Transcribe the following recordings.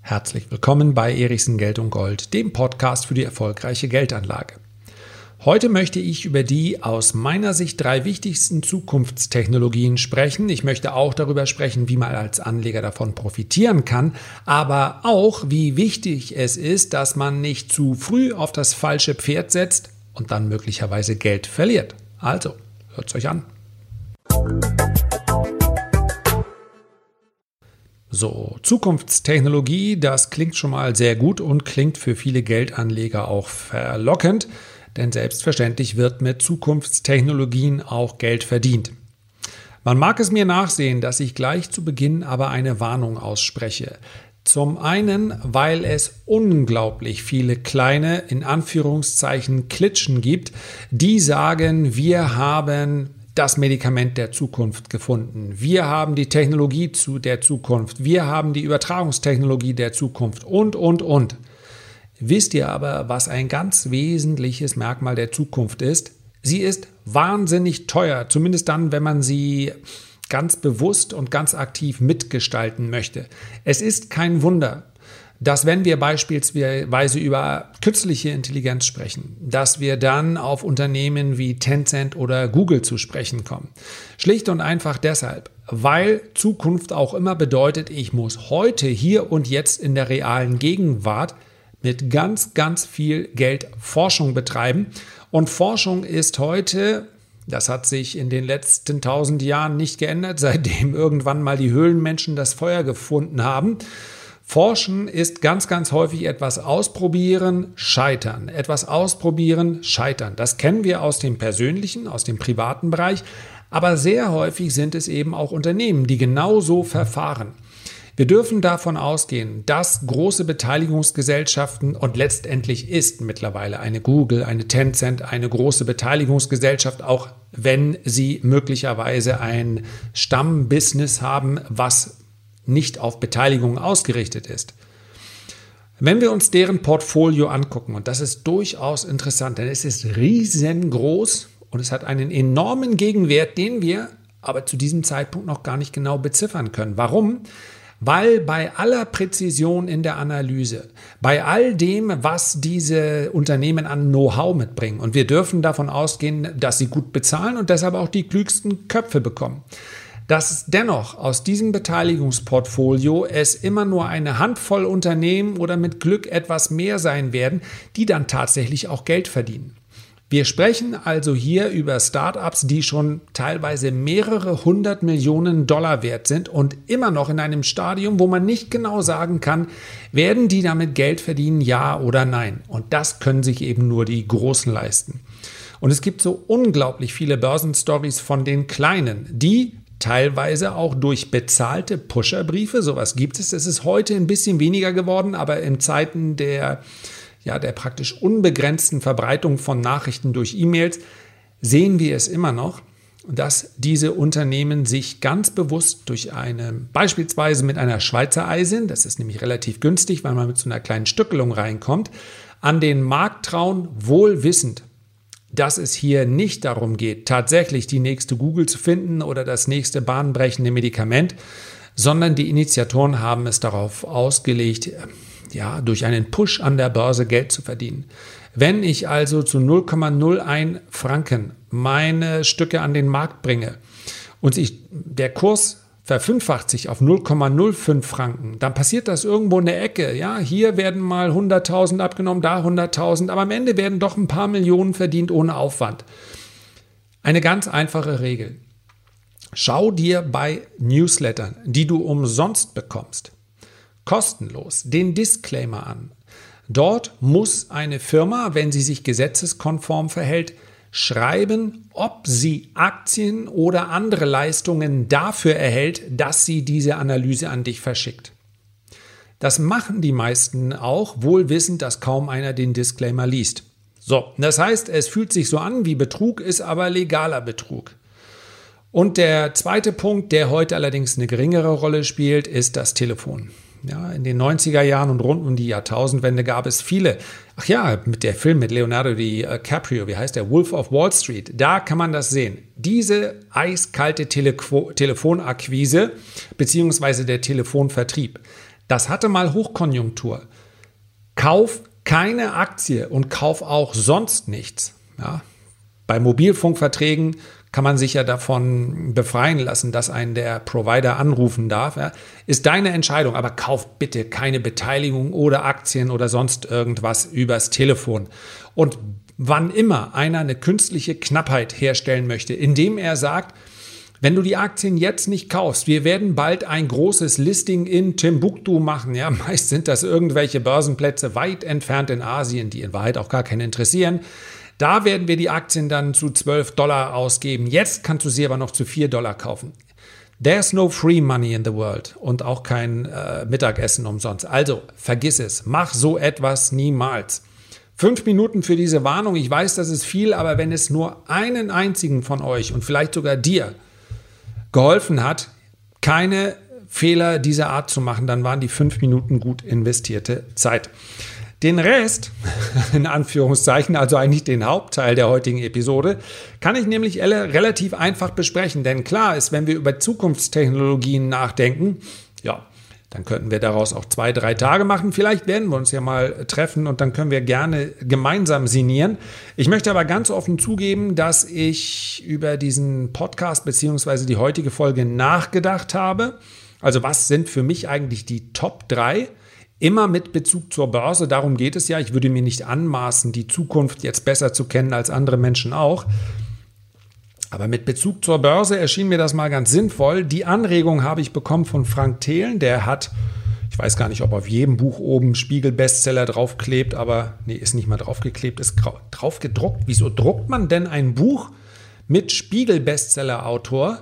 Herzlich willkommen bei Erichsen Geld und Gold, dem Podcast für die erfolgreiche Geldanlage. Heute möchte ich über die aus meiner Sicht drei wichtigsten Zukunftstechnologien sprechen. Ich möchte auch darüber sprechen, wie man als Anleger davon profitieren kann, aber auch, wie wichtig es ist, dass man nicht zu früh auf das falsche Pferd setzt und dann möglicherweise Geld verliert. Also, hört es euch an. So, Zukunftstechnologie, das klingt schon mal sehr gut und klingt für viele Geldanleger auch verlockend denn selbstverständlich wird mit Zukunftstechnologien auch Geld verdient. Man mag es mir nachsehen, dass ich gleich zu Beginn aber eine Warnung ausspreche. Zum einen, weil es unglaublich viele kleine, in Anführungszeichen, Klitschen gibt, die sagen, wir haben das Medikament der Zukunft gefunden. Wir haben die Technologie zu der Zukunft. Wir haben die Übertragungstechnologie der Zukunft und, und, und. Wisst ihr aber, was ein ganz wesentliches Merkmal der Zukunft ist? Sie ist wahnsinnig teuer, zumindest dann, wenn man sie ganz bewusst und ganz aktiv mitgestalten möchte. Es ist kein Wunder, dass wenn wir beispielsweise über künstliche Intelligenz sprechen, dass wir dann auf Unternehmen wie Tencent oder Google zu sprechen kommen. Schlicht und einfach deshalb, weil Zukunft auch immer bedeutet, ich muss heute, hier und jetzt in der realen Gegenwart mit ganz, ganz viel Geld Forschung betreiben. Und Forschung ist heute, das hat sich in den letzten tausend Jahren nicht geändert, seitdem irgendwann mal die Höhlenmenschen das Feuer gefunden haben. Forschen ist ganz, ganz häufig etwas ausprobieren, scheitern. Etwas ausprobieren, scheitern. Das kennen wir aus dem persönlichen, aus dem privaten Bereich. Aber sehr häufig sind es eben auch Unternehmen, die genauso verfahren. Wir dürfen davon ausgehen, dass große Beteiligungsgesellschaften und letztendlich ist mittlerweile eine Google, eine Tencent, eine große Beteiligungsgesellschaft, auch wenn sie möglicherweise ein Stammbusiness haben, was nicht auf Beteiligung ausgerichtet ist. Wenn wir uns deren Portfolio angucken, und das ist durchaus interessant, denn es ist riesengroß und es hat einen enormen Gegenwert, den wir aber zu diesem Zeitpunkt noch gar nicht genau beziffern können. Warum? weil bei aller Präzision in der Analyse, bei all dem, was diese Unternehmen an Know-how mitbringen, und wir dürfen davon ausgehen, dass sie gut bezahlen und deshalb auch die klügsten Köpfe bekommen, dass dennoch aus diesem Beteiligungsportfolio es immer nur eine Handvoll Unternehmen oder mit Glück etwas mehr sein werden, die dann tatsächlich auch Geld verdienen. Wir sprechen also hier über Startups, die schon teilweise mehrere hundert Millionen Dollar wert sind und immer noch in einem Stadium, wo man nicht genau sagen kann, werden die damit Geld verdienen, ja oder nein. Und das können sich eben nur die Großen leisten. Und es gibt so unglaublich viele Börsenstories von den Kleinen, die teilweise auch durch bezahlte Pusherbriefe, sowas gibt es. Es ist heute ein bisschen weniger geworden, aber in Zeiten der ja, der praktisch unbegrenzten Verbreitung von Nachrichten durch E-Mails sehen wir es immer noch, dass diese Unternehmen sich ganz bewusst durch eine, beispielsweise mit einer Schweizer Eisen, das ist nämlich relativ günstig, weil man mit so einer kleinen Stückelung reinkommt, an den Markt trauen, wohl wissend, dass es hier nicht darum geht, tatsächlich die nächste Google zu finden oder das nächste bahnbrechende Medikament, sondern die Initiatoren haben es darauf ausgelegt, ja, durch einen Push an der Börse Geld zu verdienen. Wenn ich also zu 0,01 Franken meine Stücke an den Markt bringe und ich, der Kurs verfünffacht sich auf 0,05 Franken, dann passiert das irgendwo in der Ecke. Ja, hier werden mal 100.000 abgenommen, da 100.000, aber am Ende werden doch ein paar Millionen verdient ohne Aufwand. Eine ganz einfache Regel. Schau dir bei Newslettern, die du umsonst bekommst, kostenlos den Disclaimer an. Dort muss eine Firma, wenn sie sich gesetzeskonform verhält, schreiben, ob sie Aktien oder andere Leistungen dafür erhält, dass sie diese Analyse an dich verschickt. Das machen die meisten auch, wohl wissend, dass kaum einer den Disclaimer liest. So, das heißt, es fühlt sich so an wie Betrug, ist aber legaler Betrug. Und der zweite Punkt, der heute allerdings eine geringere Rolle spielt, ist das Telefon. Ja, in den 90er Jahren und rund um die Jahrtausendwende gab es viele. Ach ja, mit der Film mit Leonardo DiCaprio, wie heißt der? Wolf of Wall Street. Da kann man das sehen. Diese eiskalte Telefo Telefonakquise beziehungsweise der Telefonvertrieb, das hatte mal Hochkonjunktur. Kauf keine Aktie und kauf auch sonst nichts. Ja, bei Mobilfunkverträgen kann man sich ja davon befreien lassen, dass einen der Provider anrufen darf. Ja, ist deine Entscheidung, aber kauf bitte keine Beteiligung oder Aktien oder sonst irgendwas übers Telefon. Und wann immer einer eine künstliche Knappheit herstellen möchte, indem er sagt, wenn du die Aktien jetzt nicht kaufst, wir werden bald ein großes Listing in Timbuktu machen. Ja, meist sind das irgendwelche Börsenplätze weit entfernt in Asien, die in Wahrheit auch gar keinen interessieren. Da werden wir die Aktien dann zu 12 Dollar ausgeben. Jetzt kannst du sie aber noch zu 4 Dollar kaufen. There's no free money in the world und auch kein äh, Mittagessen umsonst. Also vergiss es, mach so etwas niemals. Fünf Minuten für diese Warnung. Ich weiß, das ist viel, aber wenn es nur einen einzigen von euch und vielleicht sogar dir geholfen hat, keine Fehler dieser Art zu machen, dann waren die fünf Minuten gut investierte Zeit. Den Rest, in Anführungszeichen, also eigentlich den Hauptteil der heutigen Episode, kann ich nämlich relativ einfach besprechen. Denn klar ist, wenn wir über Zukunftstechnologien nachdenken, ja, dann könnten wir daraus auch zwei, drei Tage machen. Vielleicht werden wir uns ja mal treffen und dann können wir gerne gemeinsam sinnieren. Ich möchte aber ganz offen zugeben, dass ich über diesen Podcast bzw. die heutige Folge nachgedacht habe. Also was sind für mich eigentlich die Top 3? Immer mit Bezug zur Börse, darum geht es ja. Ich würde mir nicht anmaßen, die Zukunft jetzt besser zu kennen als andere Menschen auch. Aber mit Bezug zur Börse erschien mir das mal ganz sinnvoll. Die Anregung habe ich bekommen von Frank Thelen. Der hat, ich weiß gar nicht, ob auf jedem Buch oben Spiegel-Bestseller draufklebt, aber nee, ist nicht mal draufgeklebt, ist drauf gedruckt. Wieso druckt man denn ein Buch mit Spiegel-Bestseller-Autor?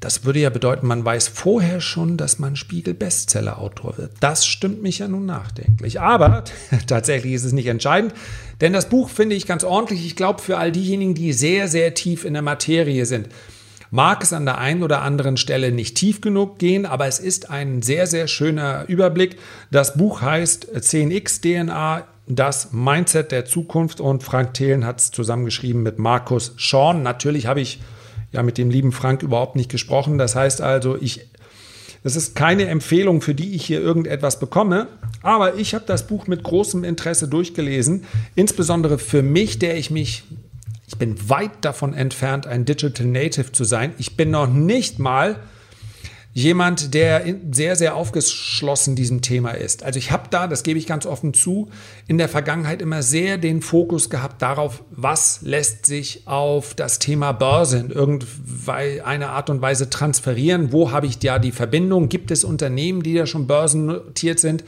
Das würde ja bedeuten, man weiß vorher schon, dass man Spiegel-Bestseller-Autor wird. Das stimmt mich ja nun nachdenklich. Aber tatsächlich ist es nicht entscheidend, denn das Buch finde ich ganz ordentlich. Ich glaube, für all diejenigen, die sehr, sehr tief in der Materie sind, mag es an der einen oder anderen Stelle nicht tief genug gehen, aber es ist ein sehr, sehr schöner Überblick. Das Buch heißt 10x DNA, das Mindset der Zukunft und Frank Thelen hat es zusammengeschrieben mit Markus Schorn. Natürlich habe ich ja mit dem lieben Frank überhaupt nicht gesprochen. Das heißt also, ich, das ist keine Empfehlung, für die ich hier irgendetwas bekomme. Aber ich habe das Buch mit großem Interesse durchgelesen. Insbesondere für mich, der ich mich, ich bin weit davon entfernt, ein Digital Native zu sein. Ich bin noch nicht mal jemand, der sehr, sehr aufgeschlossen diesem Thema ist. Also ich habe da, das gebe ich ganz offen zu, in der Vergangenheit immer sehr den Fokus gehabt darauf, was lässt sich auf das Thema Börse in irgendeiner Art und Weise transferieren, wo habe ich da die Verbindung, gibt es Unternehmen, die da schon börsennotiert sind.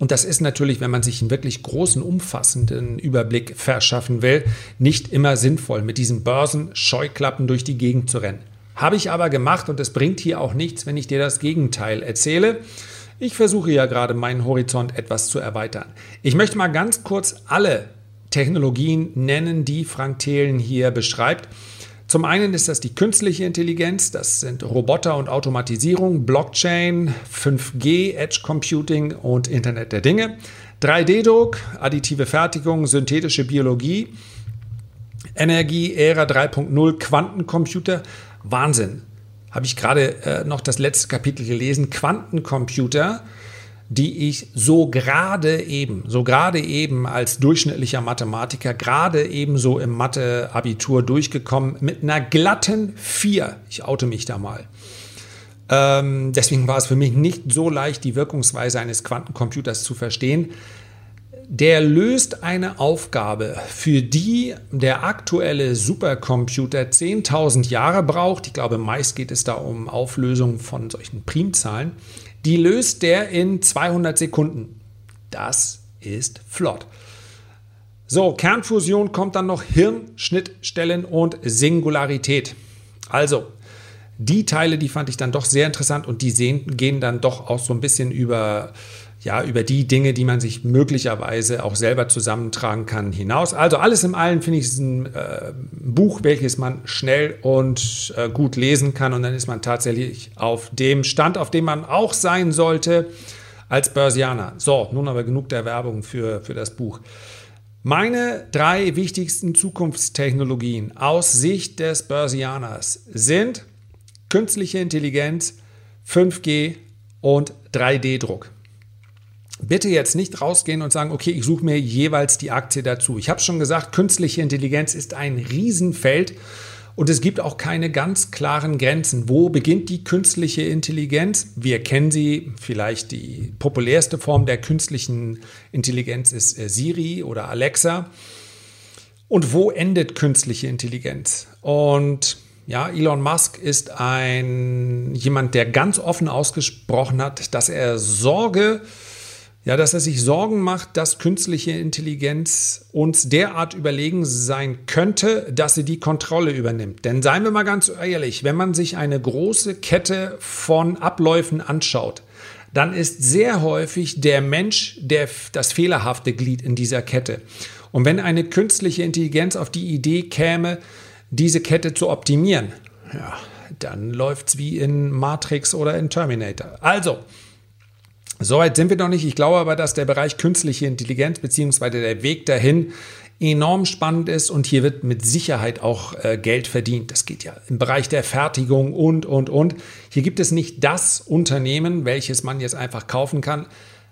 Und das ist natürlich, wenn man sich einen wirklich großen, umfassenden Überblick verschaffen will, nicht immer sinnvoll, mit diesen Börsenscheuklappen durch die Gegend zu rennen. Habe ich aber gemacht und es bringt hier auch nichts, wenn ich dir das Gegenteil erzähle. Ich versuche ja gerade meinen Horizont etwas zu erweitern. Ich möchte mal ganz kurz alle Technologien nennen, die Frank Thelen hier beschreibt. Zum einen ist das die künstliche Intelligenz, das sind Roboter und Automatisierung, Blockchain, 5G, Edge Computing und Internet der Dinge, 3D-Druck, additive Fertigung, synthetische Biologie, Energie, Ära 3.0, Quantencomputer, Wahnsinn. Habe ich gerade äh, noch das letzte Kapitel gelesen. Quantencomputer, die ich so gerade eben, so gerade eben als durchschnittlicher Mathematiker, gerade ebenso im Mathe-Abitur durchgekommen mit einer glatten 4. Ich oute mich da mal. Ähm, deswegen war es für mich nicht so leicht, die Wirkungsweise eines Quantencomputers zu verstehen der löst eine Aufgabe, für die der aktuelle Supercomputer 10.000 Jahre braucht. Ich glaube, meist geht es da um Auflösung von solchen Primzahlen. Die löst der in 200 Sekunden. Das ist flott. So, Kernfusion kommt dann noch Hirn, Schnittstellen und Singularität. Also, die Teile, die fand ich dann doch sehr interessant und die sehen, gehen dann doch auch so ein bisschen über ja, über die Dinge, die man sich möglicherweise auch selber zusammentragen kann, hinaus. Also alles in allem finde ich es ein äh, Buch, welches man schnell und äh, gut lesen kann und dann ist man tatsächlich auf dem Stand, auf dem man auch sein sollte als Börsianer. So, nun aber genug der Werbung für, für das Buch. Meine drei wichtigsten Zukunftstechnologien aus Sicht des Börsianers sind künstliche Intelligenz, 5G und 3D-Druck bitte jetzt nicht rausgehen und sagen, okay, ich suche mir jeweils die Aktie dazu. Ich habe schon gesagt, künstliche Intelligenz ist ein Riesenfeld und es gibt auch keine ganz klaren Grenzen. Wo beginnt die künstliche Intelligenz? Wir kennen sie, vielleicht die populärste Form der künstlichen Intelligenz ist äh, Siri oder Alexa. Und wo endet künstliche Intelligenz? Und ja, Elon Musk ist ein jemand, der ganz offen ausgesprochen hat, dass er Sorge ja, dass er sich Sorgen macht, dass künstliche Intelligenz uns derart überlegen sein könnte, dass sie die Kontrolle übernimmt. Denn seien wir mal ganz ehrlich, wenn man sich eine große Kette von Abläufen anschaut, dann ist sehr häufig der Mensch der, das fehlerhafte Glied in dieser Kette. Und wenn eine künstliche Intelligenz auf die Idee käme, diese Kette zu optimieren, ja, dann läuft es wie in Matrix oder in Terminator. Also, Soweit sind wir noch nicht. Ich glaube aber, dass der Bereich künstliche Intelligenz bzw. der Weg dahin enorm spannend ist und hier wird mit Sicherheit auch äh, Geld verdient. Das geht ja im Bereich der Fertigung und, und, und. Hier gibt es nicht das Unternehmen, welches man jetzt einfach kaufen kann,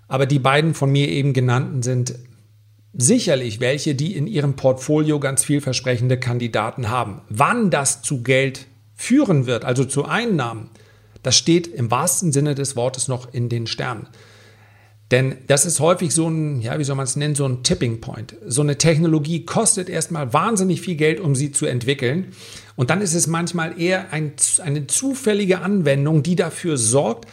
aber die beiden von mir eben genannten sind sicherlich welche, die in ihrem Portfolio ganz vielversprechende Kandidaten haben. Wann das zu Geld führen wird, also zu Einnahmen, das steht im wahrsten Sinne des Wortes noch in den Sternen. Denn das ist häufig so ein, ja, wie soll man es nennen, so ein Tipping Point. So eine Technologie kostet erstmal wahnsinnig viel Geld, um sie zu entwickeln. Und dann ist es manchmal eher ein, eine zufällige Anwendung, die dafür sorgt,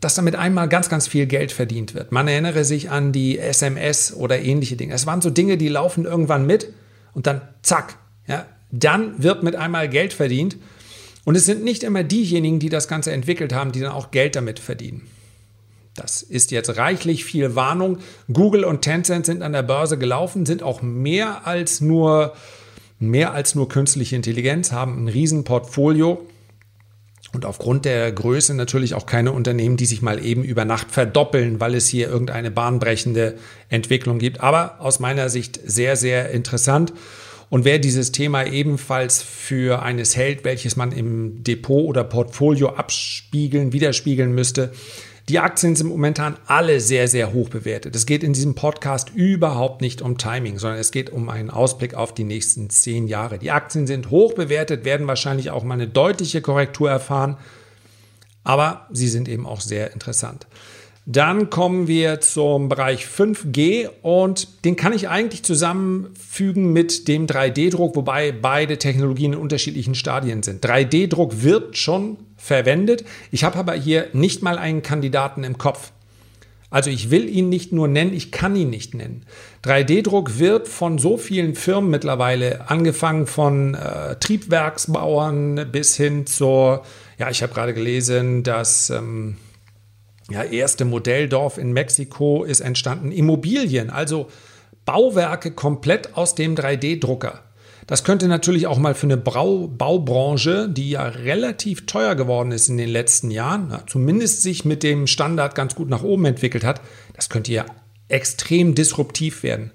dass damit einmal ganz, ganz viel Geld verdient wird. Man erinnere sich an die SMS oder ähnliche Dinge. Es waren so Dinge, die laufen irgendwann mit und dann zack, ja, dann wird mit einmal Geld verdient. Und es sind nicht immer diejenigen, die das Ganze entwickelt haben, die dann auch Geld damit verdienen. Das ist jetzt reichlich viel Warnung. Google und Tencent sind an der Börse gelaufen, sind auch mehr als nur, mehr als nur künstliche Intelligenz, haben ein Riesenportfolio und aufgrund der Größe natürlich auch keine Unternehmen, die sich mal eben über Nacht verdoppeln, weil es hier irgendeine bahnbrechende Entwicklung gibt. Aber aus meiner Sicht sehr, sehr interessant. Und wer dieses Thema ebenfalls für eines hält, welches man im Depot oder Portfolio abspiegeln, widerspiegeln müsste, die Aktien sind momentan alle sehr, sehr hoch bewertet. Es geht in diesem Podcast überhaupt nicht um Timing, sondern es geht um einen Ausblick auf die nächsten zehn Jahre. Die Aktien sind hoch bewertet, werden wahrscheinlich auch mal eine deutliche Korrektur erfahren, aber sie sind eben auch sehr interessant. Dann kommen wir zum Bereich 5G und den kann ich eigentlich zusammenfügen mit dem 3D-Druck, wobei beide Technologien in unterschiedlichen Stadien sind. 3D-Druck wird schon verwendet. Ich habe aber hier nicht mal einen Kandidaten im Kopf. Also ich will ihn nicht nur nennen, ich kann ihn nicht nennen. 3D-Druck wird von so vielen Firmen mittlerweile, angefangen von äh, Triebwerksbauern bis hin zur, ja, ich habe gerade gelesen, dass... Ähm, ja, erste Modelldorf in Mexiko ist entstanden. Immobilien, also Bauwerke komplett aus dem 3D-Drucker. Das könnte natürlich auch mal für eine Brau Baubranche, die ja relativ teuer geworden ist in den letzten Jahren, na, zumindest sich mit dem Standard ganz gut nach oben entwickelt hat, das könnte ja extrem disruptiv werden.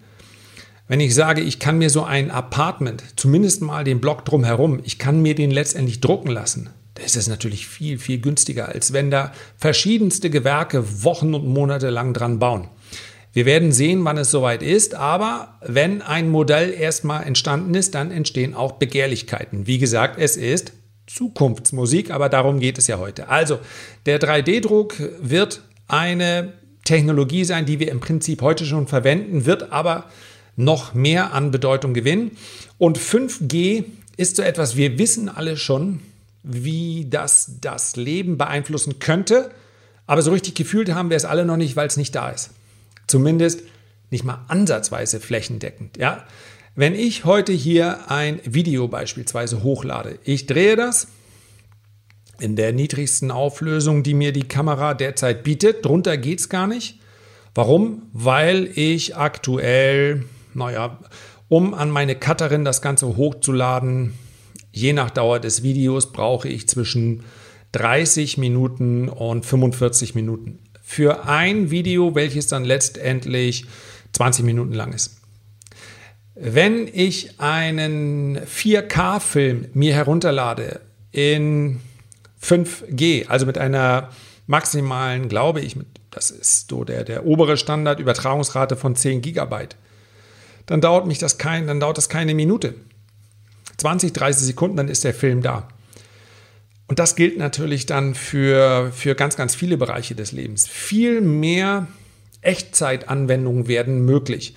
Wenn ich sage, ich kann mir so ein Apartment, zumindest mal den Block drumherum, ich kann mir den letztendlich drucken lassen, da ist es natürlich viel, viel günstiger, als wenn da verschiedenste Gewerke Wochen und Monate lang dran bauen. Wir werden sehen, wann es soweit ist, aber wenn ein Modell erstmal entstanden ist, dann entstehen auch Begehrlichkeiten. Wie gesagt, es ist Zukunftsmusik, aber darum geht es ja heute. Also, der 3D-Druck wird eine Technologie sein, die wir im Prinzip heute schon verwenden, wird aber noch mehr an Bedeutung gewinnen. Und 5G ist so etwas, wir wissen alle schon, wie das das Leben beeinflussen könnte. Aber so richtig gefühlt haben wir es alle noch nicht, weil es nicht da ist. Zumindest nicht mal ansatzweise flächendeckend. Ja? Wenn ich heute hier ein Video beispielsweise hochlade, ich drehe das in der niedrigsten Auflösung, die mir die Kamera derzeit bietet, drunter geht es gar nicht. Warum? Weil ich aktuell, naja, um an meine Cutterin das Ganze hochzuladen, je nach Dauer des Videos brauche ich zwischen 30 Minuten und 45 Minuten. Für ein Video, welches dann letztendlich 20 Minuten lang ist. Wenn ich einen 4K-Film mir herunterlade in 5G, also mit einer maximalen, glaube ich, das ist so der, der obere Standard, Übertragungsrate von 10 Gigabyte, dann dauert mich das kein, dann dauert das keine Minute. 20, 30 Sekunden, dann ist der Film da. Und das gilt natürlich dann für, für ganz, ganz viele Bereiche des Lebens. Viel mehr Echtzeitanwendungen werden möglich.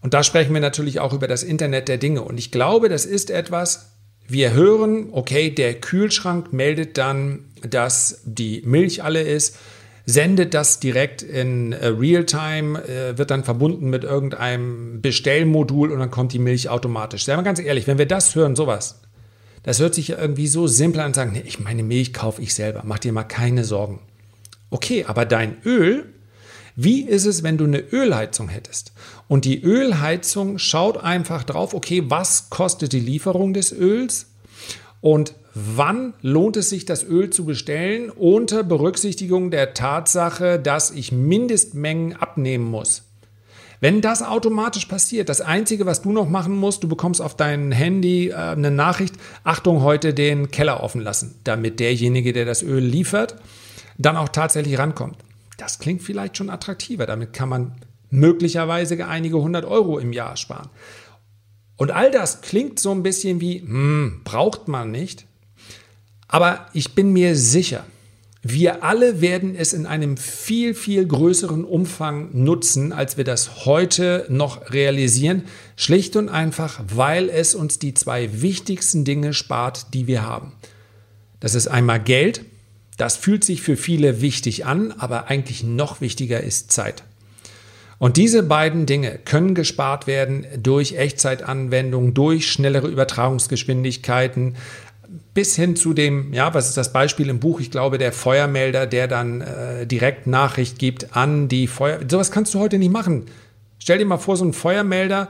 Und da sprechen wir natürlich auch über das Internet der Dinge. Und ich glaube, das ist etwas, wir hören, okay, der Kühlschrank meldet dann, dass die Milch alle ist, sendet das direkt in äh, Realtime, äh, wird dann verbunden mit irgendeinem Bestellmodul und dann kommt die Milch automatisch. Seien wir ganz ehrlich, wenn wir das hören, sowas, das hört sich irgendwie so simpel an, sagen, nee, ich meine Milch kaufe ich selber, mach dir mal keine Sorgen. Okay, aber dein Öl, wie ist es, wenn du eine Ölheizung hättest? Und die Ölheizung schaut einfach drauf, okay, was kostet die Lieferung des Öls? Und wann lohnt es sich, das Öl zu bestellen, unter Berücksichtigung der Tatsache, dass ich Mindestmengen abnehmen muss? Wenn das automatisch passiert, das Einzige, was du noch machen musst, du bekommst auf dein Handy äh, eine Nachricht, Achtung, heute den Keller offen lassen, damit derjenige, der das Öl liefert, dann auch tatsächlich rankommt. Das klingt vielleicht schon attraktiver. Damit kann man möglicherweise einige hundert Euro im Jahr sparen. Und all das klingt so ein bisschen wie, hm, braucht man nicht. Aber ich bin mir sicher, wir alle werden es in einem viel, viel größeren Umfang nutzen, als wir das heute noch realisieren. Schlicht und einfach, weil es uns die zwei wichtigsten Dinge spart, die wir haben. Das ist einmal Geld. Das fühlt sich für viele wichtig an, aber eigentlich noch wichtiger ist Zeit. Und diese beiden Dinge können gespart werden durch Echtzeitanwendungen, durch schnellere Übertragungsgeschwindigkeiten, bis hin zu dem, ja, was ist das Beispiel im Buch? Ich glaube, der Feuermelder, der dann äh, direkt Nachricht gibt an die Feuer. Sowas kannst du heute nicht machen. Stell dir mal vor, so ein Feuermelder,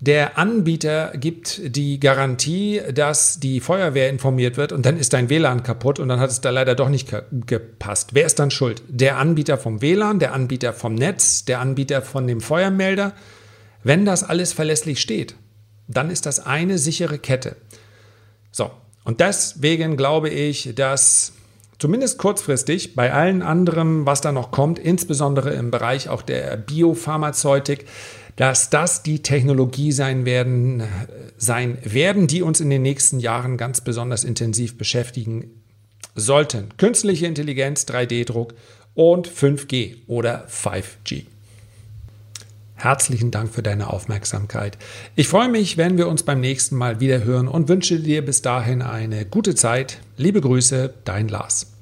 der Anbieter gibt die Garantie, dass die Feuerwehr informiert wird und dann ist dein WLAN kaputt und dann hat es da leider doch nicht gepasst. Wer ist dann schuld? Der Anbieter vom WLAN, der Anbieter vom Netz, der Anbieter von dem Feuermelder? Wenn das alles verlässlich steht, dann ist das eine sichere Kette. So, und deswegen glaube ich, dass zumindest kurzfristig bei allen anderen, was da noch kommt, insbesondere im Bereich auch der Biopharmazeutik, dass das die Technologie sein werden, sein werden, die uns in den nächsten Jahren ganz besonders intensiv beschäftigen sollten. Künstliche Intelligenz, 3D-Druck und 5G oder 5G. Herzlichen Dank für deine Aufmerksamkeit. Ich freue mich, wenn wir uns beim nächsten Mal wieder hören und wünsche dir bis dahin eine gute Zeit. Liebe Grüße, dein Lars.